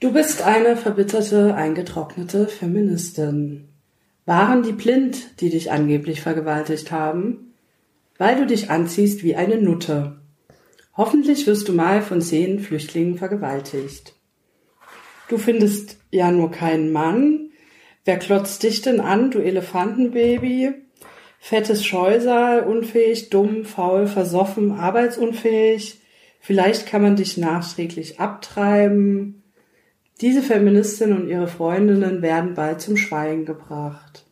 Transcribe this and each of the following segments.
Du bist eine verbitterte, eingetrocknete Feministin. Waren die blind, die dich angeblich vergewaltigt haben? Weil du dich anziehst wie eine Nutte. Hoffentlich wirst du mal von zehn Flüchtlingen vergewaltigt. Du findest ja nur keinen Mann. Wer klotzt dich denn an, du Elefantenbaby? Fettes Scheusal, unfähig, dumm, faul, versoffen, arbeitsunfähig. Vielleicht kann man dich nachträglich abtreiben. Diese Feministin und ihre Freundinnen werden bald zum Schweigen gebracht.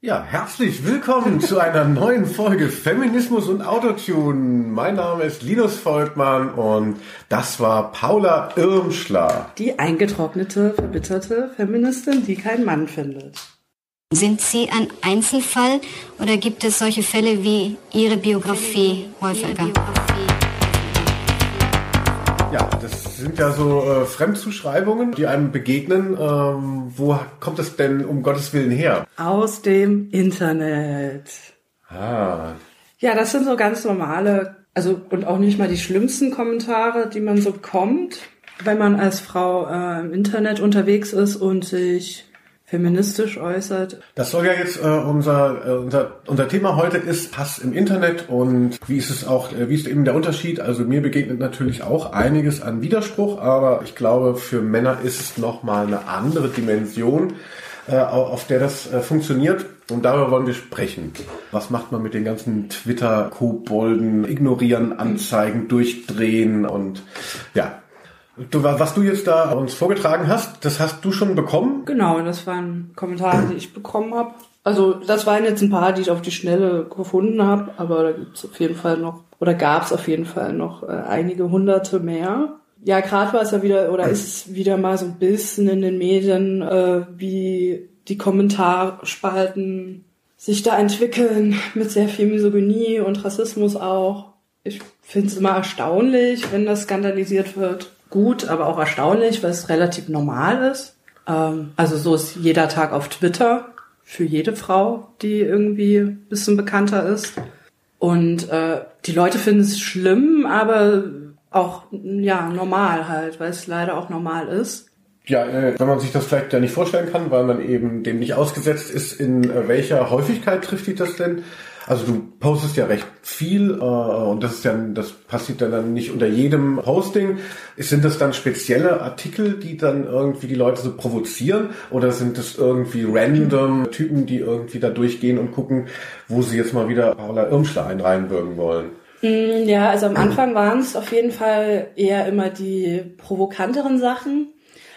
Ja, herzlich willkommen zu einer neuen Folge Feminismus und Autotune. Mein Name ist Linus Volkmann und das war Paula Irmschler. Die eingetrocknete, verbitterte Feministin, die keinen Mann findet. Sind Sie ein Einzelfall oder gibt es solche Fälle wie Ihre Biografie häufiger? Ja, das sind ja so äh, Fremdzuschreibungen, die einem begegnen. Ähm, wo kommt es denn um Gottes Willen her? Aus dem Internet. Ah. Ja, das sind so ganz normale, also und auch nicht mal die schlimmsten Kommentare, die man so bekommt, wenn man als Frau äh, im Internet unterwegs ist und sich feministisch äußert. Das soll ja jetzt äh, unser, äh, unser unser Thema heute ist Hass im Internet und wie ist es auch äh, wie ist eben der Unterschied? Also mir begegnet natürlich auch einiges an Widerspruch, aber ich glaube für Männer ist es noch mal eine andere Dimension, äh, auf der das äh, funktioniert. Und darüber wollen wir sprechen. Was macht man mit den ganzen Twitter-Kobolden? Ignorieren, Anzeigen, durchdrehen und ja, Du, was du jetzt da uns vorgetragen hast, das hast du schon bekommen? Genau, das waren Kommentare, die ich bekommen habe. Also das waren jetzt ein paar, die ich auf die Schnelle gefunden habe, aber da gibt es auf jeden Fall noch, oder gab es auf jeden Fall noch äh, einige hunderte mehr. Ja, gerade war es ja wieder, oder ist es wieder mal so ein bisschen in den Medien, äh, wie die Kommentarspalten sich da entwickeln, mit sehr viel Misogynie und Rassismus auch. Ich finde es immer erstaunlich, wenn das skandalisiert wird gut, aber auch erstaunlich, weil es relativ normal ist. Ähm, also so ist jeder Tag auf Twitter für jede Frau, die irgendwie ein bisschen bekannter ist. Und äh, die Leute finden es schlimm, aber auch ja normal halt, weil es leider auch normal ist. Ja, äh, wenn man sich das vielleicht ja nicht vorstellen kann, weil man eben dem nicht ausgesetzt ist, in äh, welcher Häufigkeit trifft dich das denn? Also du postest ja recht viel äh, und das ist ja, das passiert dann nicht unter jedem Posting. Sind das dann spezielle Artikel, die dann irgendwie die Leute so provozieren oder sind das irgendwie random Typen, die irgendwie da durchgehen und gucken, wo sie jetzt mal wieder Paula Irmschler einreihenbürgen wollen? Mm, ja, also am Anfang waren es auf jeden Fall eher immer die provokanteren Sachen.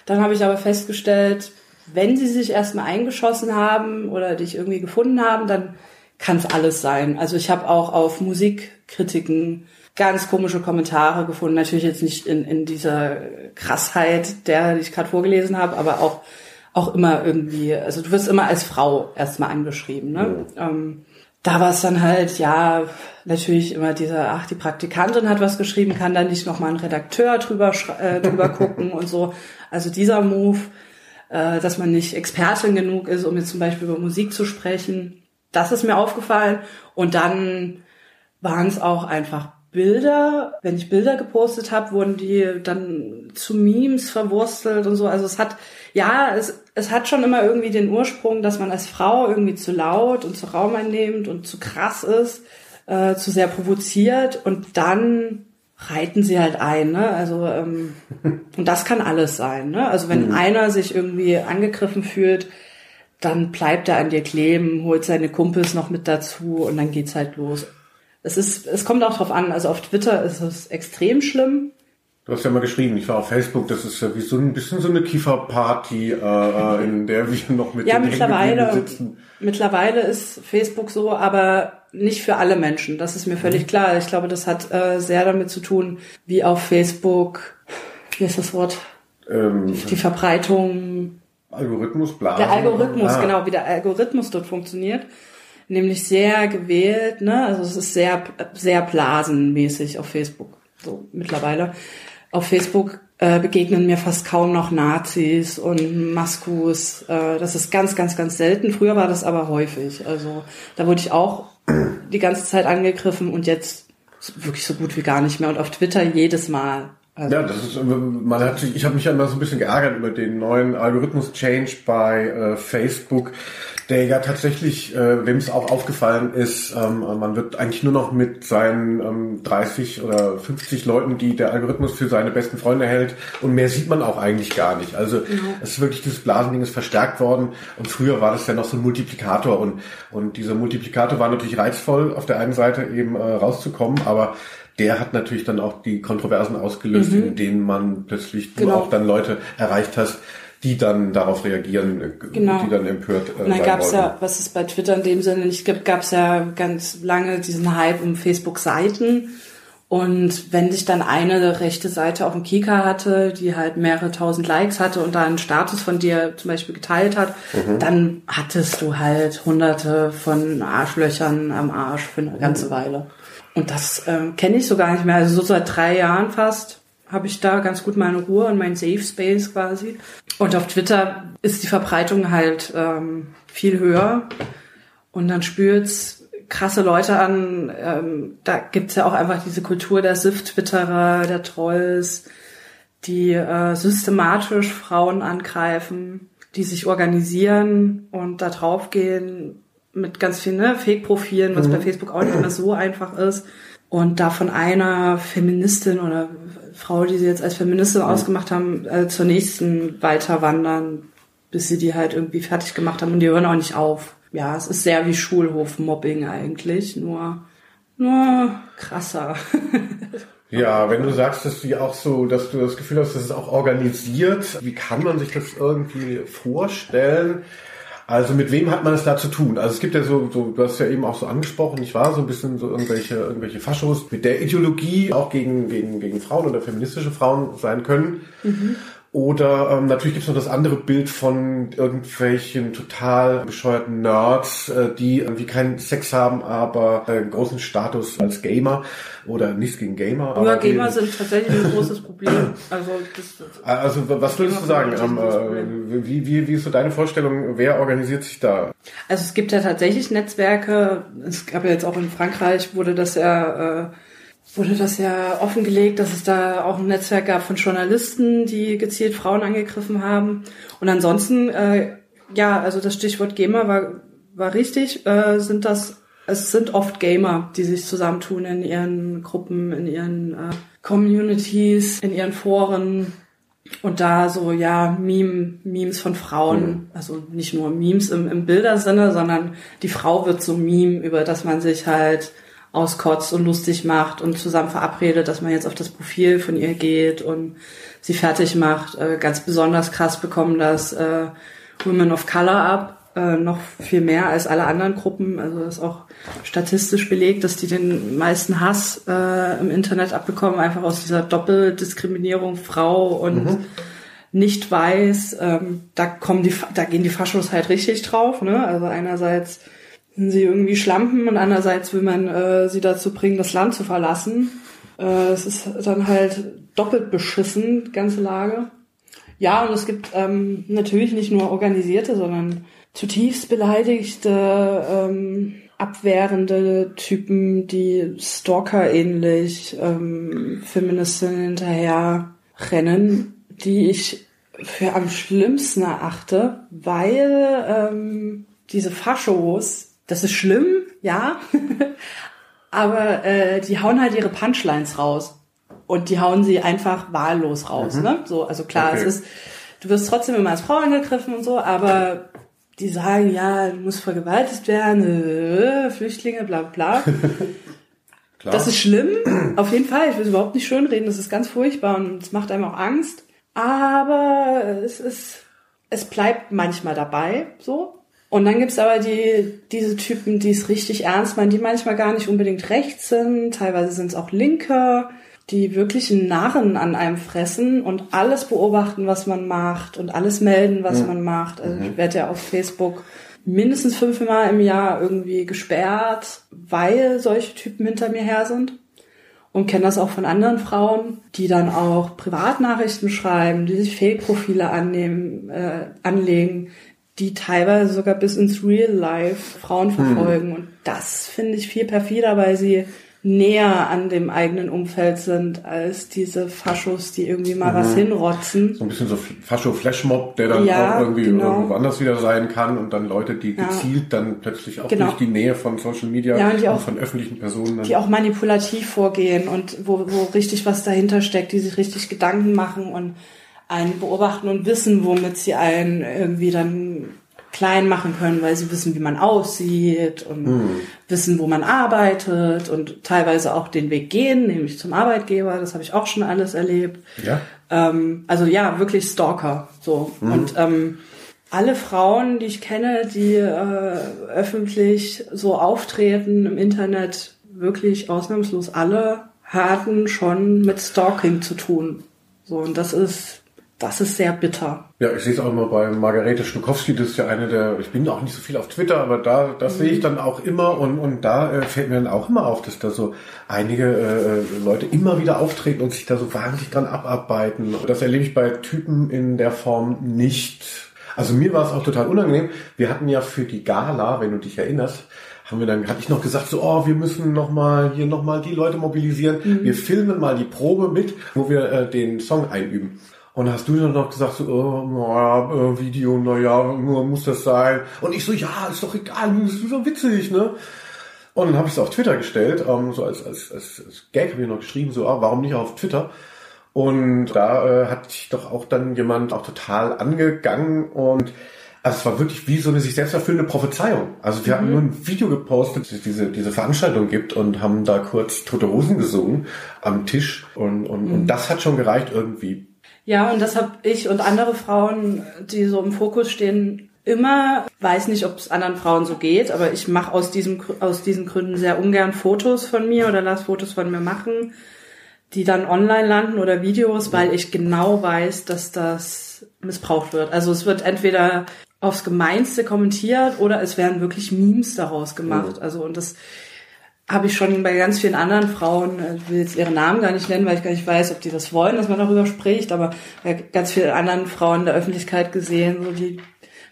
Dann habe ich aber festgestellt, wenn sie sich erstmal eingeschossen haben oder dich irgendwie gefunden haben, dann kann es alles sein. Also ich habe auch auf Musikkritiken ganz komische Kommentare gefunden. Natürlich jetzt nicht in, in dieser Krassheit, der die ich gerade vorgelesen habe, aber auch auch immer irgendwie, also du wirst immer als Frau erstmal angeschrieben. Ne? Ja. Ähm, da war es dann halt, ja, natürlich immer dieser, ach, die Praktikantin hat was geschrieben, kann da nicht nochmal ein Redakteur drüber, äh, drüber gucken und so. Also dieser Move, äh, dass man nicht Expertin genug ist, um jetzt zum Beispiel über Musik zu sprechen, das ist mir aufgefallen. Und dann waren es auch einfach Bilder. Wenn ich Bilder gepostet habe, wurden die dann zu Memes verwurstelt und so. Also es hat, ja, es, es hat schon immer irgendwie den Ursprung, dass man als Frau irgendwie zu laut und zu raumeinnehmend und zu krass ist, äh, zu sehr provoziert und dann reiten sie halt ein, ne? Also ähm, und das kann alles sein, ne? Also wenn mhm. einer sich irgendwie angegriffen fühlt, dann bleibt er an dir kleben, holt seine Kumpels noch mit dazu und dann geht's halt los. Es ist, es kommt auch drauf an. Also auf Twitter ist es extrem schlimm. Du hast ja mal geschrieben, ich war auf Facebook, das ist ja wie so ein bisschen so eine Kieferparty, äh, äh in der wir noch mit ja, den mittlerweile, sitzen. Mittlerweile ist Facebook so, aber nicht für alle Menschen. Das ist mir völlig mhm. klar. Ich glaube, das hat äh, sehr damit zu tun, wie auf Facebook, wie ist das Wort? Ähm, die Verbreitung Algorithmus, Blasen. Der Algorithmus, ah. genau, wie der Algorithmus dort funktioniert. Nämlich sehr gewählt, ne? Also es ist sehr, sehr blasenmäßig auf Facebook. So mittlerweile. Auf Facebook äh, begegnen mir fast kaum noch Nazis und Maskus. Äh, das ist ganz, ganz, ganz selten. Früher war das aber häufig. Also da wurde ich auch die ganze Zeit angegriffen und jetzt wirklich so gut wie gar nicht mehr. Und auf Twitter jedes Mal. Also ja, das ist, man hat sich, ich habe mich ja immer so ein bisschen geärgert über den neuen Algorithmus-Change bei äh, Facebook, der ja tatsächlich, äh, wem es auch aufgefallen ist, ähm, man wird eigentlich nur noch mit seinen ähm, 30 oder 50 Leuten, die der Algorithmus für seine besten Freunde hält, und mehr sieht man auch eigentlich gar nicht. Also mhm. es ist wirklich, dieses Blasending ist verstärkt worden und früher war das ja noch so ein Multiplikator und, und dieser Multiplikator war natürlich reizvoll, auf der einen Seite eben äh, rauszukommen, aber der hat natürlich dann auch die Kontroversen ausgelöst, mhm. in denen man plötzlich genau. auch dann Leute erreicht hast, die dann darauf reagieren, äh, genau. die dann empört äh, Und dann gab es ja, was es bei Twitter in dem Sinne nicht gibt, gab es ja ganz lange diesen Hype um Facebook-Seiten. Und wenn sich dann eine rechte Seite auf dem Kika hatte, die halt mehrere tausend Likes hatte und da einen Status von dir zum Beispiel geteilt hat, mhm. dann hattest du halt hunderte von Arschlöchern am Arsch für eine ganze mhm. Weile. Und das ähm, kenne ich so gar nicht mehr. Also so seit drei Jahren fast habe ich da ganz gut meine Ruhe und mein Safe Space quasi. Und auf Twitter ist die Verbreitung halt ähm, viel höher. Und dann spürt's krasse Leute an. Ähm, da gibt's ja auch einfach diese Kultur der Sift-Twitterer, der Trolls, die äh, systematisch Frauen angreifen, die sich organisieren und da draufgehen mit ganz vielen ne, Fake-Profilen, was mhm. bei Facebook auch nicht mehr so einfach ist. Und da von einer Feministin oder Frau, die sie jetzt als Feministin mhm. ausgemacht haben, äh, zur nächsten weiter wandern, bis sie die halt irgendwie fertig gemacht haben und die hören auch nicht auf. Ja, es ist sehr wie Schulhof-Mobbing eigentlich, nur, nur krasser. Ja, wenn du sagst, dass du auch so, dass du das Gefühl hast, dass es auch organisiert, wie kann man sich das irgendwie vorstellen? Also mit wem hat man es da zu tun? Also es gibt ja so, so, du hast ja eben auch so angesprochen, ich war so ein bisschen so irgendwelche, irgendwelche Faschos mit der Ideologie auch gegen, gegen, gegen Frauen oder feministische Frauen sein können. Mhm. Oder ähm, natürlich gibt es noch das andere Bild von irgendwelchen total bescheuerten Nerds, äh, die irgendwie keinen Sex haben, aber äh, großen Status als Gamer oder nichts gegen Gamer. Ja, Gamer sind tatsächlich ein großes Problem. Also, das, also was würdest du sagen? Ähm, äh, wie, wie, wie ist so deine Vorstellung? Wer organisiert sich da? Also es gibt ja tatsächlich Netzwerke. Es gab ja jetzt auch in Frankreich wurde das ja äh, wurde das ja offengelegt, dass es da auch ein Netzwerk gab von Journalisten, die gezielt Frauen angegriffen haben. Und ansonsten, äh, ja, also das Stichwort Gamer war, war richtig, äh, sind das, es sind oft Gamer, die sich zusammentun in ihren Gruppen, in ihren äh, Communities, in ihren Foren. Und da so, ja, Meme, Memes von Frauen, also nicht nur Memes im, im Bildersinne, sondern die Frau wird so Meme, über das man sich halt auskotzt und lustig macht und zusammen verabredet, dass man jetzt auf das Profil von ihr geht und sie fertig macht. Äh, ganz besonders krass bekommen das äh, Women of Color ab, äh, noch viel mehr als alle anderen Gruppen. Also das ist auch statistisch belegt, dass die den meisten Hass äh, im Internet abbekommen, einfach aus dieser Doppeldiskriminierung Frau und mhm. nicht weiß. Ähm, da kommen die, da gehen die Faschos halt richtig drauf. Ne? Also einerseits sie irgendwie schlampen und andererseits will man äh, sie dazu bringen, das Land zu verlassen. Äh, es ist dann halt doppelt beschissen, die ganze Lage. Ja, und es gibt ähm, natürlich nicht nur organisierte, sondern zutiefst beleidigte, ähm, abwehrende Typen, die Stalker-ähnlich ähm, Feministinnen hinterher rennen, die ich für am schlimmsten erachte, weil ähm, diese Faschos das ist schlimm, ja. Aber äh, die hauen halt ihre Punchlines raus. Und die hauen sie einfach wahllos raus. Mhm. Ne? So, also klar, okay. es ist, du wirst trotzdem immer als Frau angegriffen und so, aber die sagen, ja, du musst vergewaltigt werden, äh, Flüchtlinge, bla bla. Klar. Das ist schlimm, auf jeden Fall. Ich will es überhaupt nicht schönreden, das ist ganz furchtbar und es macht einem auch Angst. Aber es ist, es bleibt manchmal dabei, so. Und dann gibt's aber die, diese Typen, die es richtig ernst meinen, die manchmal gar nicht unbedingt rechts sind, teilweise sind es auch Linke, die wirklich einen Narren an einem fressen und alles beobachten, was man macht und alles melden, was mhm. man macht. Also ich mhm. werde ja auf Facebook mindestens fünfmal im Jahr irgendwie gesperrt, weil solche Typen hinter mir her sind. Und kenne das auch von anderen Frauen, die dann auch Privatnachrichten schreiben, die sich Fake-Profile annehmen, äh, anlegen, die teilweise sogar bis ins Real Life Frauen hm. verfolgen. Hm. Und das finde ich viel perfider, weil sie näher an dem eigenen Umfeld sind als diese Faschos, die irgendwie mal mhm. was hinrotzen. So ein bisschen so Fascho-Flashmob, der dann ja, auch irgendwie genau. irgendwo anders wieder sein kann und dann Leute, die gezielt ja. dann plötzlich auch genau. durch die Nähe von Social Media ja, und, und auch, von öffentlichen Personen. Die auch manipulativ vorgehen und wo, wo richtig was dahinter steckt, die sich richtig Gedanken machen und einen beobachten und wissen, womit sie einen irgendwie dann klein machen können, weil sie wissen, wie man aussieht und mhm. wissen, wo man arbeitet und teilweise auch den Weg gehen, nämlich zum Arbeitgeber. Das habe ich auch schon alles erlebt. Ja. Ähm, also ja, wirklich Stalker. So mhm. und ähm, alle Frauen, die ich kenne, die äh, öffentlich so auftreten im Internet, wirklich ausnahmslos alle hatten schon mit Stalking zu tun. So und das ist das ist sehr bitter. Ja, ich sehe es auch immer bei Margarete Schnuckowski, das ist ja eine der, ich bin auch nicht so viel auf Twitter, aber da, das mhm. sehe ich dann auch immer und, und da äh, fällt mir dann auch immer auf, dass da so einige äh, Leute immer wieder auftreten und sich da so wahnsinnig dran abarbeiten. Das erlebe ich bei Typen in der Form nicht. Also mir war es auch total unangenehm. Wir hatten ja für die Gala, wenn du dich erinnerst, haben wir dann, hatte ich noch gesagt, so, oh, wir müssen noch mal hier noch mal die Leute mobilisieren. Mhm. Wir filmen mal die Probe mit, wo wir äh, den Song einüben. Und hast du dann noch gesagt, so, oh, na, äh, Video, naja, muss das sein? Und ich so, ja, ist doch egal, das ist so witzig, ne? Und dann habe ich es auf Twitter gestellt, ähm, so als, als, als, als Gag habe ich noch geschrieben, so, ah, warum nicht auf Twitter? Und da äh, hat sich doch auch dann jemand auch total angegangen und also es war wirklich wie so eine sich selbst erfüllende Prophezeiung. Also wir mhm. haben nur ein Video gepostet, dass es diese, diese Veranstaltung gibt und haben da kurz Tote Hosen gesungen am Tisch und, und, mhm. und das hat schon gereicht irgendwie ja, und das habe ich und andere Frauen, die so im Fokus stehen, immer, weiß nicht, ob es anderen Frauen so geht, aber ich mache aus, diesem, aus diesen Gründen sehr ungern Fotos von mir oder lass Fotos von mir machen, die dann online landen oder Videos, weil ich genau weiß, dass das missbraucht wird. Also es wird entweder aufs Gemeinste kommentiert oder es werden wirklich Memes daraus gemacht. Also und das habe ich schon bei ganz vielen anderen Frauen, äh, ich will jetzt ihre Namen gar nicht nennen, weil ich gar nicht weiß, ob die das wollen, dass man darüber spricht, aber bei ganz vielen anderen Frauen in der Öffentlichkeit gesehen, so die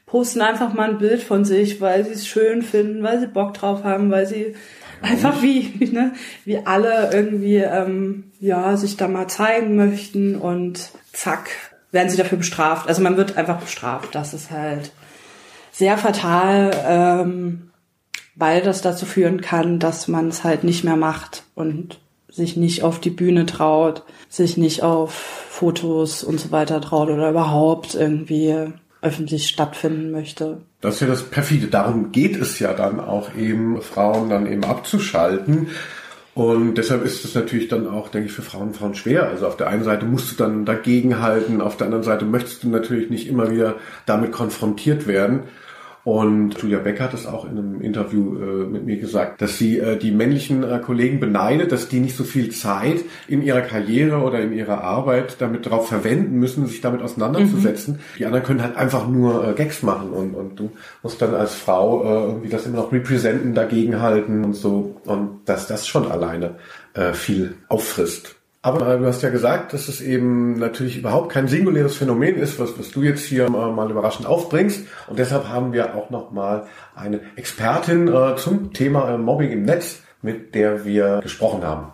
posten einfach mal ein Bild von sich, weil sie es schön finden, weil sie Bock drauf haben, weil sie einfach wie, ne, wie alle irgendwie ähm, ja sich da mal zeigen möchten und zack werden sie dafür bestraft. Also man wird einfach bestraft. Das ist halt sehr fatal. Ähm, weil das dazu führen kann, dass man es halt nicht mehr macht und sich nicht auf die Bühne traut, sich nicht auf Fotos und so weiter traut oder überhaupt irgendwie öffentlich stattfinden möchte. Das ist ja das perfide. Darum geht es ja dann auch eben, Frauen dann eben abzuschalten. Und deshalb ist es natürlich dann auch, denke ich, für Frauen Frauen schwer. Also auf der einen Seite musst du dann dagegenhalten, auf der anderen Seite möchtest du natürlich nicht immer wieder damit konfrontiert werden. Und Julia Beck hat es auch in einem Interview äh, mit mir gesagt, dass sie äh, die männlichen äh, Kollegen beneidet, dass die nicht so viel Zeit in ihrer Karriere oder in ihrer Arbeit damit darauf verwenden müssen, sich damit auseinanderzusetzen. Mhm. Die anderen können halt einfach nur äh, Gags machen und, und du musst dann als Frau äh, irgendwie das immer noch representen, dagegenhalten und so. Und dass das schon alleine äh, viel auffrisst. Aber du hast ja gesagt, dass es eben natürlich überhaupt kein singuläres Phänomen ist, was, was du jetzt hier mal überraschend aufbringst. Und deshalb haben wir auch nochmal eine Expertin äh, zum Thema äh, Mobbing im Netz, mit der wir gesprochen haben.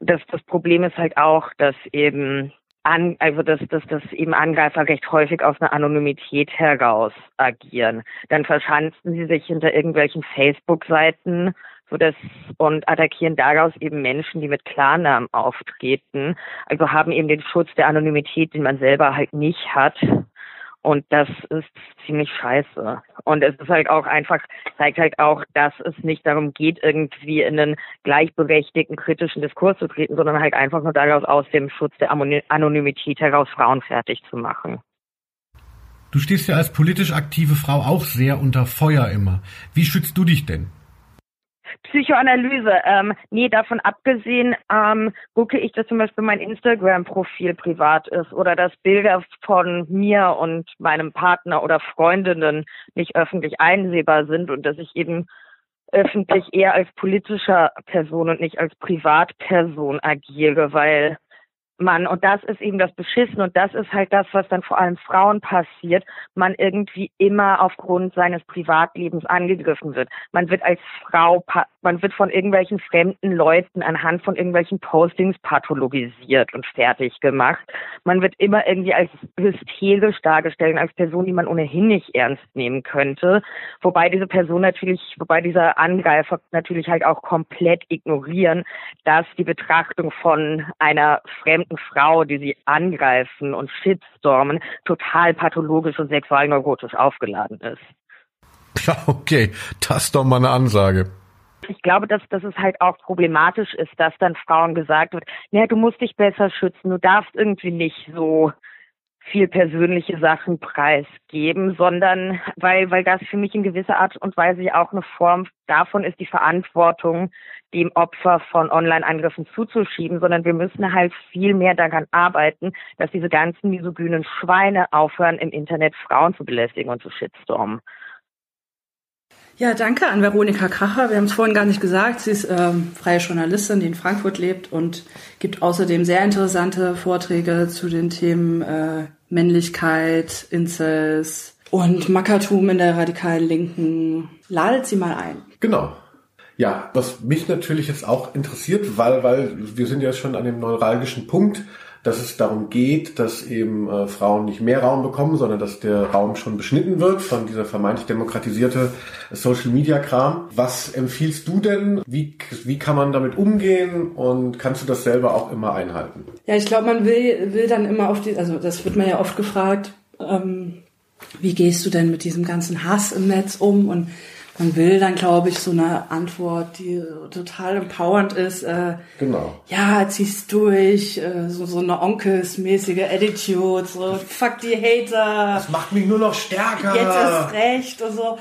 Das, das Problem ist halt auch, dass eben an, also dass, dass, dass eben Angreifer recht häufig aus einer Anonymität heraus agieren. Dann verschanzen sie sich hinter irgendwelchen Facebook-Seiten so dass und attackieren daraus eben Menschen, die mit Klarnamen auftreten. Also haben eben den Schutz der Anonymität, den man selber halt nicht hat. Und das ist ziemlich scheiße. Und es ist halt auch einfach, zeigt halt auch, dass es nicht darum geht, irgendwie in einen gleichberechtigten, kritischen Diskurs zu treten, sondern halt einfach nur daraus aus dem Schutz der Anonymität heraus Frauen fertig zu machen. Du stehst ja als politisch aktive Frau auch sehr unter Feuer immer. Wie schützt du dich denn? Psychoanalyse. Ähm, nee, davon abgesehen ähm, gucke ich, dass zum Beispiel mein Instagram-Profil privat ist oder dass Bilder von mir und meinem Partner oder Freundinnen nicht öffentlich einsehbar sind und dass ich eben öffentlich eher als politischer Person und nicht als Privatperson agiere, weil man, und das ist eben das Beschissen und das ist halt das, was dann vor allem Frauen passiert, man irgendwie immer aufgrund seines Privatlebens angegriffen wird. Man wird als Frau, man wird von irgendwelchen fremden Leuten anhand von irgendwelchen Postings pathologisiert und fertig gemacht. Man wird immer irgendwie als hysterisch dargestellt, als Person, die man ohnehin nicht ernst nehmen könnte. Wobei diese Person natürlich, wobei dieser Angreifer natürlich halt auch komplett ignorieren, dass die Betrachtung von einer fremden fremden Frau, die sie angreifen und shitstormen, total pathologisch und sexualneurotisch aufgeladen ist. Ja, okay, das ist doch mal eine Ansage. Ich glaube, dass, dass es halt auch problematisch ist, dass dann Frauen gesagt wird, naja, du musst dich besser schützen, du darfst irgendwie nicht so viel persönliche Sachen preisgeben, sondern weil, weil das für mich in gewisser Art und Weise auch eine Form davon ist, die Verantwortung dem Opfer von Online-Angriffen zuzuschieben, sondern wir müssen halt viel mehr daran arbeiten, dass diese ganzen misogynen Schweine aufhören, im Internet Frauen zu belästigen und zu shitstormen. Ja, danke an Veronika Kracher. Wir haben es vorhin gar nicht gesagt. Sie ist ähm, freie Journalistin, die in Frankfurt lebt und gibt außerdem sehr interessante Vorträge zu den Themen äh, Männlichkeit, Incels und Mackertum in der radikalen Linken. Ladet sie mal ein. Genau. Ja, was mich natürlich jetzt auch interessiert, weil, weil wir sind ja schon an dem neuralgischen Punkt, dass es darum geht, dass eben äh, Frauen nicht mehr Raum bekommen, sondern dass der Raum schon beschnitten wird von dieser vermeintlich demokratisierte Social Media Kram. Was empfiehlst du denn? Wie, wie kann man damit umgehen und kannst du das selber auch immer einhalten? Ja, ich glaube, man will, will dann immer auf die, also das wird mir ja oft gefragt, ähm, wie gehst du denn mit diesem ganzen Hass im Netz um und man will dann, glaube ich, so eine Antwort, die total empowernd ist. Äh, genau. Ja, zieh's durch, äh, so, so eine onkelsmäßige Attitude, so fuck die Hater. Das macht mich nur noch stärker. Jetzt ist recht und so.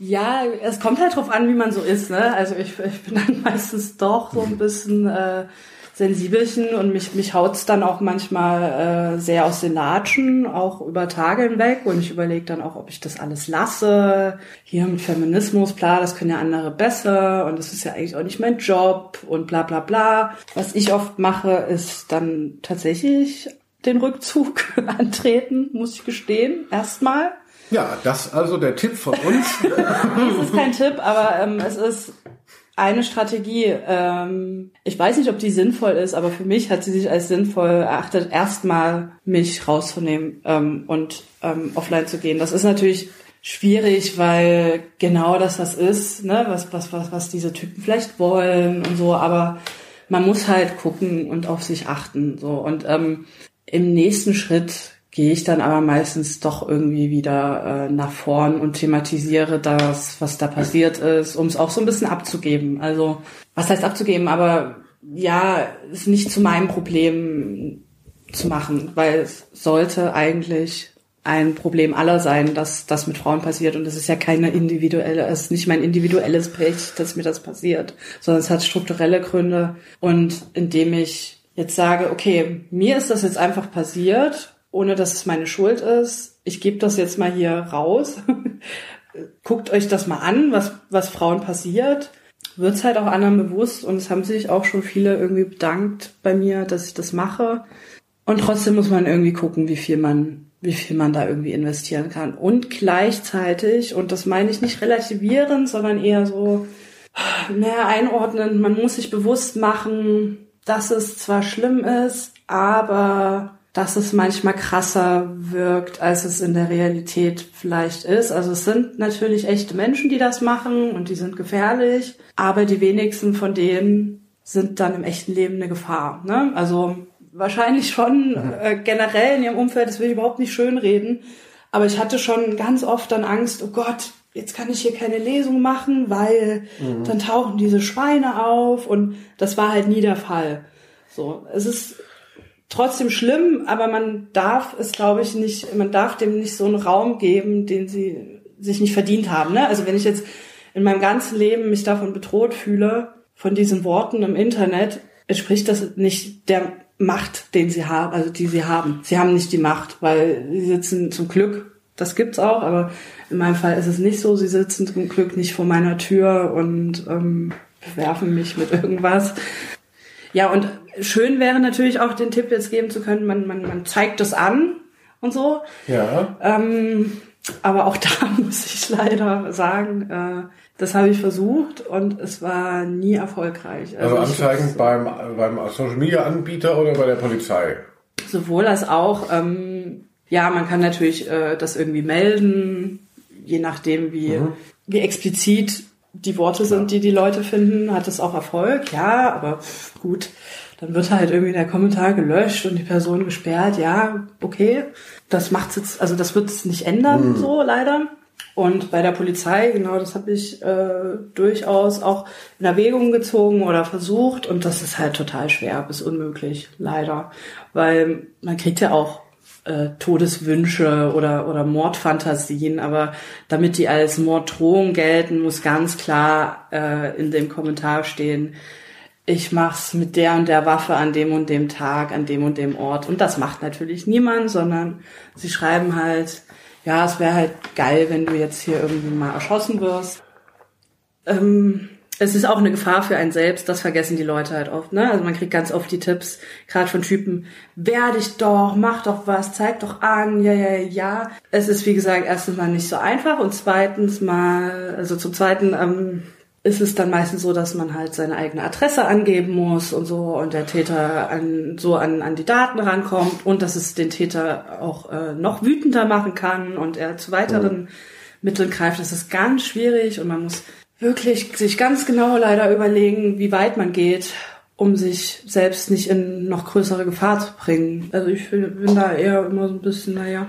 Ja, es kommt halt drauf an, wie man so ist. Ne? Also ich, ich bin dann meistens doch so ein bisschen äh, Sensibelchen und mich, mich haut's dann auch manchmal äh, sehr aus den Latschen, auch über Tage hinweg und ich überlege dann auch, ob ich das alles lasse. Hier mit Feminismus, bla, das können ja andere besser und das ist ja eigentlich auch nicht mein Job und bla bla bla. Was ich oft mache, ist dann tatsächlich den Rückzug antreten, muss ich gestehen, erstmal. Ja, das also der Tipp von uns. das ist kein Tipp, aber ähm, es ist eine Strategie. Ähm, ich weiß nicht, ob die sinnvoll ist, aber für mich hat sie sich als sinnvoll erachtet, erstmal mich rauszunehmen ähm, und ähm, offline zu gehen. Das ist natürlich schwierig, weil genau das das ist, ne, was, was, was, was diese Typen vielleicht wollen und so, aber man muss halt gucken und auf sich achten. So. Und ähm, im nächsten Schritt gehe ich dann aber meistens doch irgendwie wieder äh, nach vorn und thematisiere das, was da passiert ist, um es auch so ein bisschen abzugeben. Also, was heißt abzugeben? Aber ja, es nicht zu meinem Problem zu machen, weil es sollte eigentlich ein Problem aller sein, dass das mit Frauen passiert. Und es ist ja keine individuelle, es ist nicht mein individuelles Pech, dass mir das passiert, sondern es hat strukturelle Gründe. Und indem ich jetzt sage, okay, mir ist das jetzt einfach passiert ohne dass es meine Schuld ist. Ich gebe das jetzt mal hier raus. Guckt euch das mal an, was, was Frauen passiert. Wird's halt auch anderen bewusst und es haben sich auch schon viele irgendwie bedankt bei mir, dass ich das mache. Und trotzdem muss man irgendwie gucken, wie viel man, wie viel man da irgendwie investieren kann. Und gleichzeitig, und das meine ich nicht relativierend, sondern eher so, naja, einordnen, man muss sich bewusst machen, dass es zwar schlimm ist, aber dass es manchmal krasser wirkt, als es in der Realität vielleicht ist. Also es sind natürlich echte Menschen, die das machen und die sind gefährlich, aber die wenigsten von denen sind dann im echten Leben eine Gefahr. Ne? Also wahrscheinlich schon äh, generell in ihrem Umfeld, das will ich überhaupt nicht schönreden, aber ich hatte schon ganz oft dann Angst, oh Gott, jetzt kann ich hier keine Lesung machen, weil mhm. dann tauchen diese Schweine auf und das war halt nie der Fall. So, es ist trotzdem schlimm, aber man darf es, glaube ich, nicht, man darf dem nicht so einen Raum geben, den sie sich nicht verdient haben. Ne? Also wenn ich jetzt in meinem ganzen Leben mich davon bedroht fühle, von diesen Worten im Internet, entspricht das nicht der Macht, den sie haben, also die sie haben. Sie haben nicht die Macht, weil sie sitzen zum Glück, das gibt's auch, aber in meinem Fall ist es nicht so. Sie sitzen zum Glück nicht vor meiner Tür und ähm, werfen mich mit irgendwas. Ja, und schön wäre natürlich auch den Tipp jetzt geben zu können, man, man, man zeigt das an und so. Ja. Ähm, aber auch da muss ich leider sagen, äh, das habe ich versucht und es war nie erfolgreich. Also, ich- Anzeigen beim, beim Social Media Anbieter oder bei der Polizei? Sowohl als auch, ähm, ja, man kann natürlich äh, das irgendwie melden, je nachdem, wie, wie explizit die Worte sind, die die Leute finden, hat es auch Erfolg, ja, aber gut, dann wird halt irgendwie der Kommentar gelöscht und die Person gesperrt, ja, okay, das macht's jetzt, also das wird es nicht ändern, so leider. Und bei der Polizei, genau, das habe ich äh, durchaus auch in Erwägung gezogen oder versucht. Und das ist halt total schwer bis unmöglich, leider. Weil man kriegt ja auch äh, Todeswünsche oder, oder Mordfantasien, aber damit die als Morddrohung gelten, muss ganz klar äh, in dem Kommentar stehen, ich mach's mit der und der Waffe an dem und dem Tag, an dem und dem Ort. Und das macht natürlich niemand, sondern sie schreiben halt, ja, es wäre halt geil, wenn du jetzt hier irgendwie mal erschossen wirst. Ähm, es ist auch eine Gefahr für einen selbst, das vergessen die Leute halt oft. Ne? Also man kriegt ganz oft die Tipps, gerade von Typen, wehr dich doch, mach doch was, zeig doch an, ja, ja, ja. Es ist, wie gesagt, erstens mal nicht so einfach und zweitens mal, also zum Zweiten ähm, ist es dann meistens so, dass man halt seine eigene Adresse angeben muss und so und der Täter an, so an, an die Daten rankommt und dass es den Täter auch äh, noch wütender machen kann und er zu weiteren Mitteln greift. Das ist ganz schwierig und man muss wirklich sich ganz genau leider überlegen, wie weit man geht, um sich selbst nicht in noch größere Gefahr zu bringen. Also ich bin bin da eher immer so ein bisschen, naja,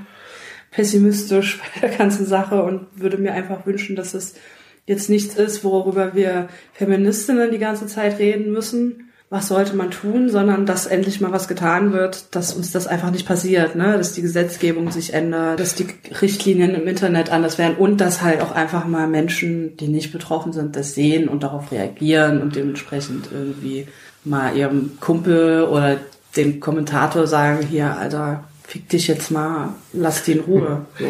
pessimistisch bei der ganzen Sache und würde mir einfach wünschen, dass es jetzt nichts ist, worüber wir Feministinnen die ganze Zeit reden müssen. Was sollte man tun, sondern dass endlich mal was getan wird, dass uns das einfach nicht passiert, ne? dass die Gesetzgebung sich ändert, dass die Richtlinien im Internet anders werden und dass halt auch einfach mal Menschen, die nicht betroffen sind, das sehen und darauf reagieren und dementsprechend irgendwie mal ihrem Kumpel oder dem Kommentator sagen, hier, Alter, fick dich jetzt mal, lass die in Ruhe. So.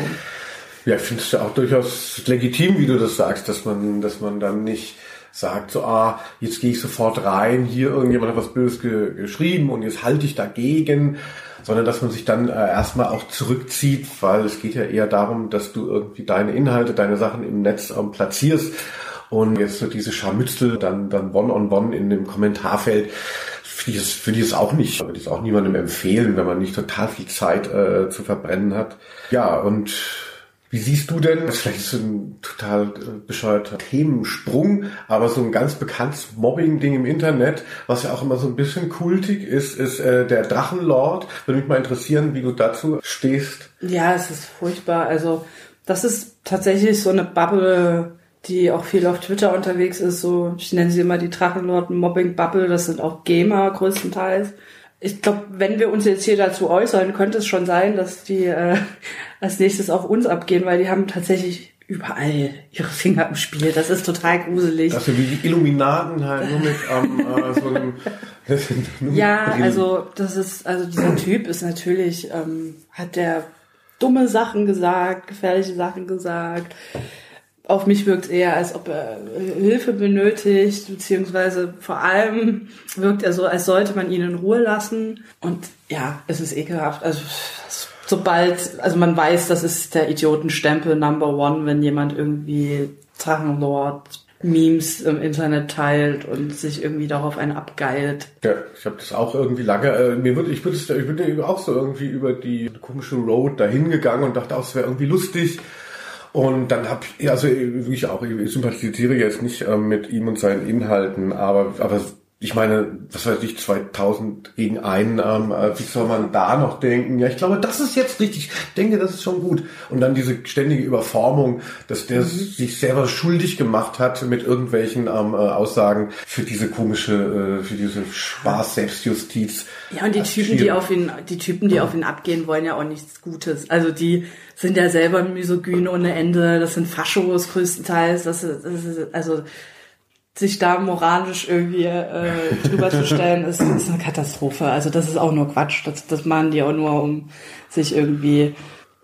Ja, ich finde es ja auch durchaus legitim, wie du das sagst, dass man, dass man dann nicht sagt, so, ah, jetzt gehe ich sofort rein, hier irgendjemand hat was Böses ge geschrieben und jetzt halte ich dagegen, sondern dass man sich dann äh, erstmal auch zurückzieht, weil es geht ja eher darum, dass du irgendwie deine Inhalte, deine Sachen im Netz ähm, platzierst und jetzt so diese Scharmützel dann, dann one-on-one in dem Kommentarfeld, finde ich, finde ich es auch nicht, würde ich es auch niemandem empfehlen, wenn man nicht total viel Zeit äh, zu verbrennen hat. Ja, und wie siehst du denn, das ist vielleicht so ein total äh, bescheuerter Themensprung, aber so ein ganz bekanntes Mobbing-Ding im Internet, was ja auch immer so ein bisschen kultig ist, ist äh, der Drachenlord. Würde mich mal interessieren, wie du dazu stehst. Ja, es ist furchtbar. Also das ist tatsächlich so eine Bubble, die auch viel auf Twitter unterwegs ist. So, ich nenne sie immer die Drachenlord-Mobbing-Bubble. Das sind auch Gamer größtenteils. Ich glaube, wenn wir uns jetzt hier dazu äußern, könnte es schon sein, dass die äh, als nächstes auf uns abgehen, weil die haben tatsächlich überall ihre Finger im Spiel. Das ist total gruselig. Das sind wie die Illuminaten halt nur mit ähm, äh, so einem... nur Ja, Brillen. also das ist, also dieser Typ ist natürlich, ähm, hat der dumme Sachen gesagt, gefährliche Sachen gesagt. Auf mich wirkt eher, als ob er äh, Hilfe benötigt, beziehungsweise vor allem wirkt er so, als sollte man ihn in Ruhe lassen. Und ja, es ist ekelhaft. Also sobald, also man weiß, das ist der Idiotenstempel Number One, wenn jemand irgendwie Drachenlord Memes im Internet teilt und sich irgendwie darauf einen abgeilt. Ja, ich habe das auch irgendwie lange, äh, mir würde ich würde ich bin auch so irgendwie über die komische Road dahin gegangen und dachte auch, es wäre irgendwie lustig. Und dann habe ich, also ich auch, ich sympathisiere jetzt nicht ähm, mit ihm und seinen Inhalten, aber, aber ich meine, was weiß ich, 2000 gegen einen, ähm, äh, wie soll man da noch denken? Ja, ich glaube, das ist jetzt richtig. Ich denke, das ist schon gut. Und dann diese ständige Überformung, dass der sich selber schuldig gemacht hat mit irgendwelchen ähm, äh, Aussagen für diese komische, äh, für diese Spaß-Selbstjustiz. Ja, und die Typen, die auf ihn, die Typen, die auf ihn abgehen, wollen ja auch nichts Gutes. Also die sind ja selber misogyn ohne Ende. Das sind Faschos größtenteils. Das ist, das ist also sich da moralisch irgendwie äh, drüber zu stellen, ist, ist eine Katastrophe. Also das ist auch nur Quatsch. Das, das machen die auch nur, um sich irgendwie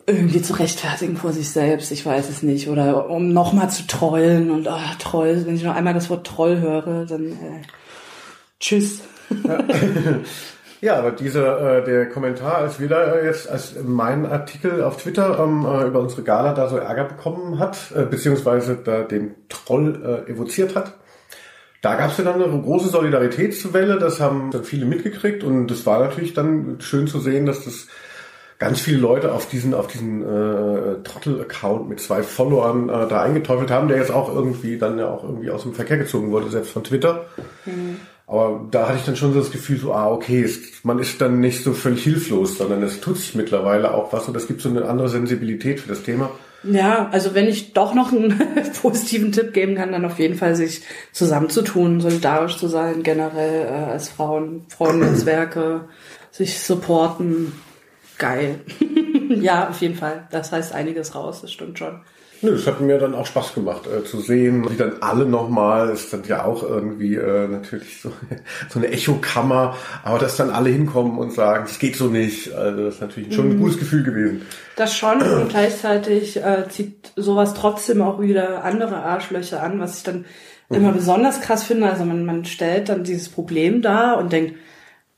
irgendwie zu rechtfertigen vor sich selbst. Ich weiß es nicht. Oder um nochmal zu trollen und ah, Troll. Wenn ich noch einmal das Wort Troll höre, dann äh, tschüss. Ja, aber dieser äh, der Kommentar, als wir da äh, jetzt, als mein Artikel auf Twitter ähm, äh, über unsere Gala da so Ärger bekommen hat, äh, beziehungsweise da den Troll äh, evoziert hat, da gab es ja dann eine große Solidaritätswelle, das haben dann viele mitgekriegt und das war natürlich dann schön zu sehen, dass das ganz viele Leute auf diesen auf diesen äh, Trottel-Account mit zwei Followern äh, da eingeteufelt haben, der jetzt auch irgendwie dann ja auch irgendwie aus dem Verkehr gezogen wurde, selbst von Twitter. Mhm. Aber da hatte ich dann schon so das Gefühl, so, ah, okay, es, man ist dann nicht so völlig hilflos, sondern es tut sich mittlerweile auch was und es gibt so eine andere Sensibilität für das Thema. Ja, also wenn ich doch noch einen positiven Tipp geben kann, dann auf jeden Fall sich zusammenzutun, solidarisch zu sein, generell äh, als Frauen, Frauennetzwerke, sich supporten. Geil. ja, auf jeden Fall. Das heißt einiges raus, das stimmt schon. Nö, es hat mir dann auch Spaß gemacht äh, zu sehen, wie dann alle nochmal, ist dann ja auch irgendwie äh, natürlich so, so eine Echokammer, aber dass dann alle hinkommen und sagen, es geht so nicht, also das ist natürlich schon ein mhm. gutes Gefühl gewesen. Das schon und gleichzeitig äh, zieht sowas trotzdem auch wieder andere Arschlöcher an, was ich dann mhm. immer besonders krass finde. Also man, man stellt dann dieses Problem da und denkt,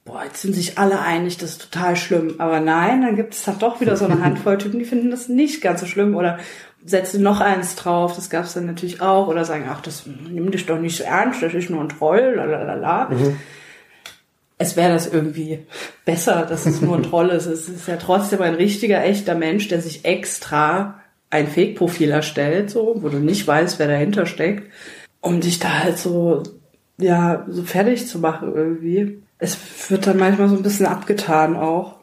boah, jetzt sind sich alle einig, das ist total schlimm. Aber nein, dann gibt es dann doch wieder so eine Handvoll Typen, die finden das nicht ganz so schlimm oder setzen noch eins drauf, das gab es dann natürlich auch, oder sagen, ach, das nimm dich doch nicht so ernst, das ist nur ein Troll, lalalala. Mhm. Es wäre das irgendwie besser, dass es nur ein Troll ist. Es ist ja trotzdem ein richtiger, echter Mensch, der sich extra ein Fake-Profil erstellt, so, wo du nicht weißt, wer dahinter steckt, um dich da halt so, ja, so fertig zu machen irgendwie. Es wird dann manchmal so ein bisschen abgetan auch.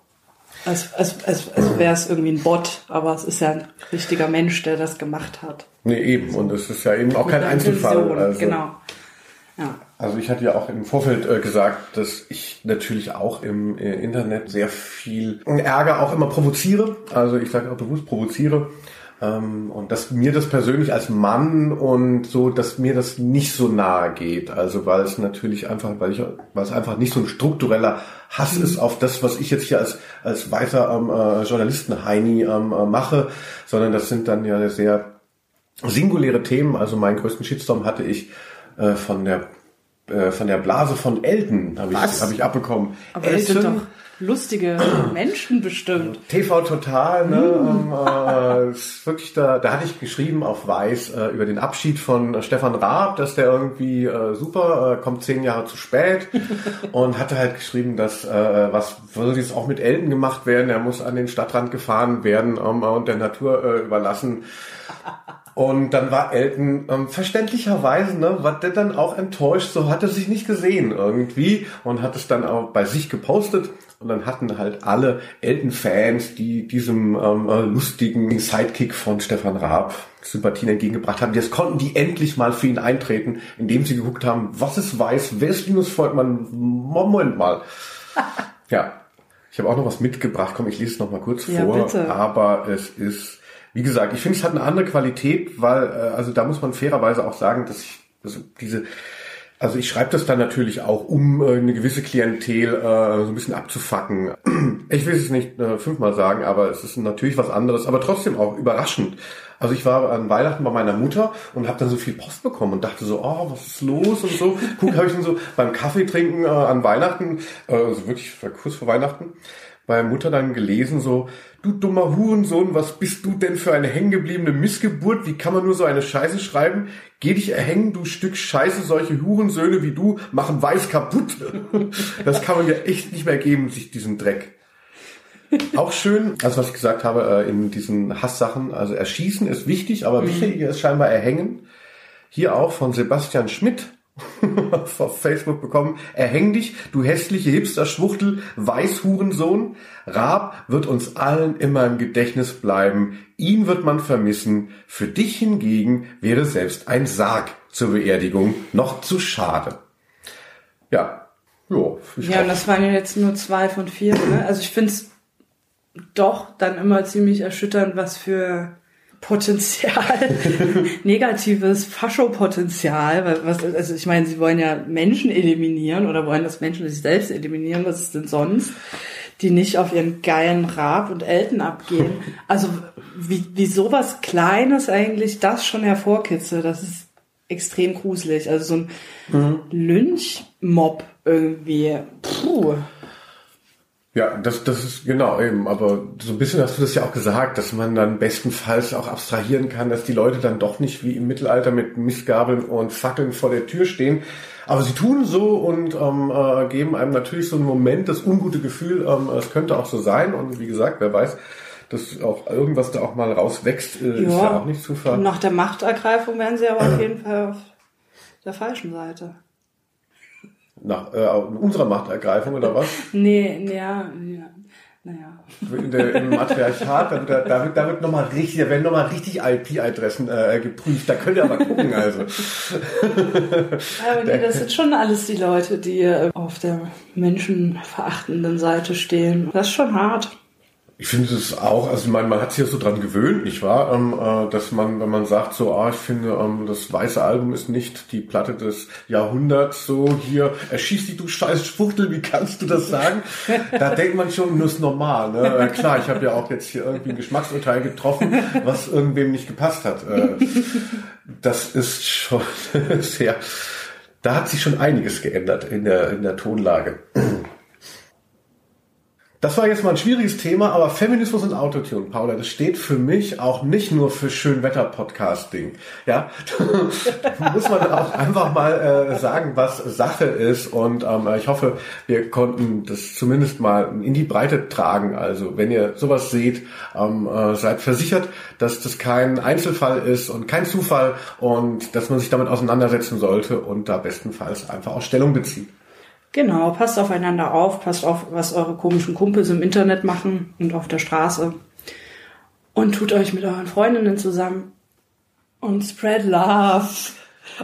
Als, als, als, als wäre es irgendwie ein Bot, aber es ist ja ein richtiger Mensch, der das gemacht hat. Nee, eben. Und es ist ja eben auch kein Einzelfall. Also, genau. Ja. Also ich hatte ja auch im Vorfeld äh, gesagt, dass ich natürlich auch im äh, Internet sehr viel Ärger auch immer provoziere. Also ich sage auch bewusst provoziere. Ähm, und dass mir das persönlich als Mann und so, dass mir das nicht so nahe geht. Also weil es natürlich einfach, weil ich, weil es einfach nicht so ein struktureller Hass mhm. ist auf das, was ich jetzt hier als als weiter ähm, äh, Journalisten Heini ähm, äh, mache, sondern das sind dann ja sehr singuläre Themen. Also meinen größten Shitstorm hatte ich äh, von der äh, von der Blase von Elton habe ich, hab ich abbekommen. Aber Elton, lustige Menschen bestimmt. TV Total, ne? Mm. äh, ist wirklich da, da hatte ich geschrieben auf Weiß äh, über den Abschied von äh, Stefan Raab, dass der irgendwie äh, super, äh, kommt zehn Jahre zu spät und hatte halt geschrieben, dass äh, was soll jetzt auch mit Elton gemacht werden, er muss an den Stadtrand gefahren werden ähm, und der Natur überlassen. Und dann war Elton ähm, verständlicherweise, ne, war der dann auch enttäuscht, so hat er sich nicht gesehen irgendwie und hat es dann auch bei sich gepostet. Und dann hatten halt alle Elton-Fans, die diesem ähm, äh, lustigen Sidekick von Stefan Raab Sympathien entgegengebracht haben, jetzt konnten die endlich mal für ihn eintreten, indem sie geguckt haben, was ist weiß, wer ist Linus Volkmann? Moment mal. ja, ich habe auch noch was mitgebracht. Komm, ich lese es noch mal kurz ja, vor. Bitte. Aber es ist wie gesagt, ich finde, es hat eine andere Qualität, weil, äh, also da muss man fairerweise auch sagen, dass ich, also diese, also ich schreibe das dann natürlich auch, um äh, eine gewisse Klientel äh, so ein bisschen abzufacken. Ich will es nicht äh, fünfmal sagen, aber es ist natürlich was anderes, aber trotzdem auch überraschend. Also ich war an Weihnachten bei meiner Mutter und habe dann so viel Post bekommen und dachte so, oh, was ist los und so. Guck, habe ich dann so beim Kaffee trinken äh, an Weihnachten, äh, also wirklich kurz vor Weihnachten, bei Mutter dann gelesen so, du dummer Hurensohn, was bist du denn für eine hängengebliebene Missgeburt? Wie kann man nur so eine Scheiße schreiben? Geh dich erhängen, du Stück Scheiße, solche Hurensöhne wie du machen weiß kaputt. Das kann man ja echt nicht mehr geben, sich diesen Dreck. Auch schön, also was ich gesagt habe, äh, in diesen Hasssachen, also erschießen ist wichtig, aber mhm. wichtiger ist scheinbar erhängen. Hier auch von Sebastian Schmidt, auf Facebook bekommen. Erhäng dich, du hässliche Hipster-Schwuchtel, Weißhurensohn. Raab wird uns allen immer im Gedächtnis bleiben. Ihn wird man vermissen. Für dich hingegen wäre selbst ein Sarg zur Beerdigung noch zu schade. Ja, jo, ja. und das waren ja jetzt nur zwei von vier. Ne? Also ich finde es doch dann immer ziemlich erschütternd, was für Potenzial, negatives Faschopotenzial, was, also ich meine, sie wollen ja Menschen eliminieren oder wollen das Menschen sich selbst eliminieren, was ist denn sonst? Die nicht auf ihren geilen Rab und Elten abgehen. Also wie, wie sowas Kleines eigentlich das schon hervorkitzelt, das ist extrem gruselig. Also so ein mhm. Lynchmob irgendwie, puh. Ja, das, das ist genau eben, aber so ein bisschen hast du das ja auch gesagt, dass man dann bestenfalls auch abstrahieren kann, dass die Leute dann doch nicht wie im Mittelalter mit Mistgabeln und Fackeln vor der Tür stehen. Aber sie tun so und ähm, äh, geben einem natürlich so einen Moment das ungute Gefühl, ähm, es könnte auch so sein. Und wie gesagt, wer weiß, dass auch irgendwas da auch mal rauswächst, äh, ist ja auch nicht Zufall. Nach der Machtergreifung wären sie aber auf jeden Fall auf der falschen Seite. Nach äh, unserer Machtergreifung oder was? nee, nee, ja, ja. Naja. In der, Im Matriarchat, da, wird, da wird, da wird nochmal richtig, da werden nochmal richtig IP-Adressen äh, geprüft. Da könnt ihr aber gucken, also. aber nee, das sind schon alles die Leute, die äh, auf der menschenverachtenden Seite stehen. Das ist schon hart. Ich finde es auch, also man, man hat sich ja so dran gewöhnt, nicht wahr? Ähm, äh, dass man, wenn man sagt, so, ah, ich finde, ähm, das weiße Album ist nicht die Platte des Jahrhunderts, so hier, erschieß dich, du scheiß Spuchtel, wie kannst du das sagen? da denkt man schon, nur ist normal. Ne? Äh, klar, ich habe ja auch jetzt hier irgendwie ein Geschmacksurteil getroffen, was irgendwem nicht gepasst hat. Äh, das ist schon sehr, da hat sich schon einiges geändert in der, in der Tonlage. Das war jetzt mal ein schwieriges Thema, aber Feminismus und Autotune, Paula, das steht für mich auch nicht nur für Schönwetter-Podcasting. Ja, muss man auch einfach mal äh, sagen, was Sache ist. Und ähm, ich hoffe, wir konnten das zumindest mal in die Breite tragen. Also wenn ihr sowas seht, ähm, äh, seid versichert, dass das kein Einzelfall ist und kein Zufall und dass man sich damit auseinandersetzen sollte und da bestenfalls einfach auch Stellung bezieht. Genau, passt aufeinander auf, passt auf, was eure komischen Kumpels im Internet machen und auf der Straße. Und tut euch mit euren Freundinnen zusammen und spread love.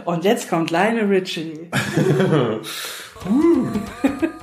Und jetzt kommt Lionel Richie.